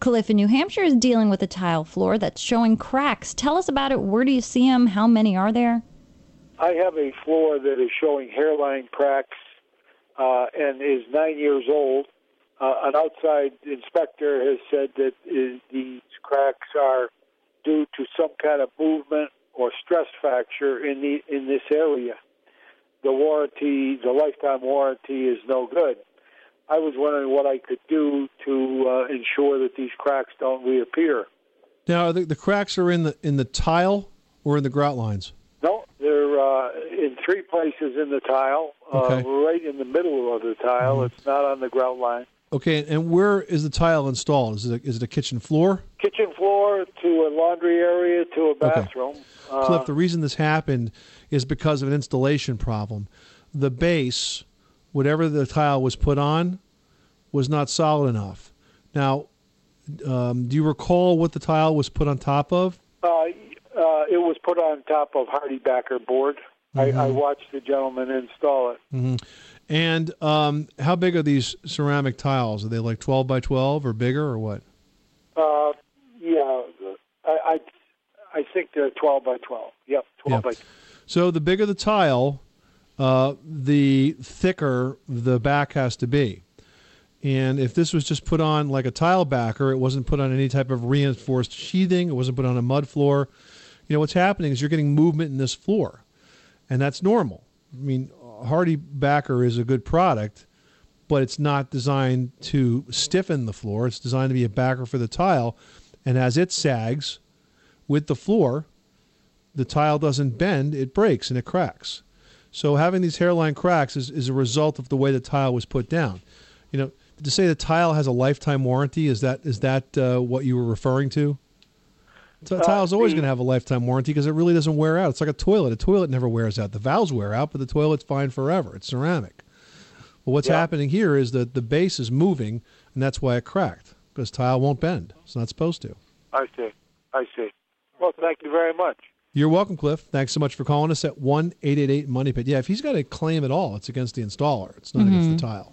Cliff in New Hampshire is dealing with a tile floor that's showing cracks. Tell us about it. Where do you see them? How many are there? I have a floor that is showing hairline cracks uh, and is nine years old. Uh, an outside inspector has said that uh, these cracks are due to some kind of movement or stress fracture in the in this area. The warranty, the lifetime warranty, is no good. I was wondering what I could do to uh, ensure that these cracks don't reappear. Now, the, the cracks are in the in the tile or in the grout lines. No, they're uh, in three places in the tile. Okay. Uh, right in the middle of the tile. Mhm. It's not on the grout line. Okay, and where is the tile installed? Is it a, is it a kitchen floor? Kitchen floor to a laundry area to a bathroom. Uh, Cliff, the reason this happened is because of an installation problem. The base, whatever the tile was put on, was not solid enough. Now, um, do you recall what the tile was put on top of? uh, uh, it was put on top of HardieBacker board. I, I Mhm. watched the gentleman install it. hmm And um, how big are these ceramic tiles? Are they like 12 by 12 or bigger or what? Uh, yeah, I, I I think they're twelve by twelve. Yep, twelve Yeah. by. So the bigger the tile, uh, the thicker the back has to be. And if this was just put on like a tile backer, it wasn't put on any type of reinforced sheathing, it wasn't put on a mud floor. You know what's happening is you're getting movement in this floor, and that's normal. I mean, HardieBacker is a good product, but it's not designed to stiffen the floor. It's designed to be a backer for the tile, and as it sags with the floor, the tile doesn't bend, it breaks and it cracks. So having these hairline cracks is, is a result of the way the tile was put down. You know, to say the tile has a lifetime warranty is that is that uh, what you were referring to? T- Uh, tile's always going to have a lifetime warranty because it really doesn't wear out. It's like a toilet. A toilet never wears out. The valves wear out, but the toilet's fine forever. It's ceramic. Well, what's happening here is that the base is moving, and that's why it cracked because tile won't bend. It's not supposed to. I see. I see. Well, thank you very much. You're welcome, Cliff. Thanks so much for calling us at one eight eight eight Money Pit. Yeah, if he's got a claim at all, it's against the installer. It's not against Mhm. the tile.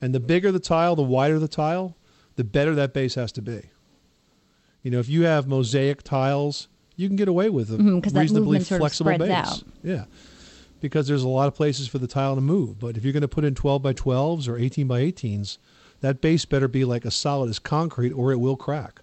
And the bigger the tile, the wider the tile, the better that base has to be. You know, if you have mosaic tiles, you can get away with a 'cause that reasonably movement sort of flexible base. out. Yeah, because there's a lot of places for the tile to move. But if you're going to put in 12 by 12s or 18 by 18s, that base better be like as solid as concrete, or it will crack.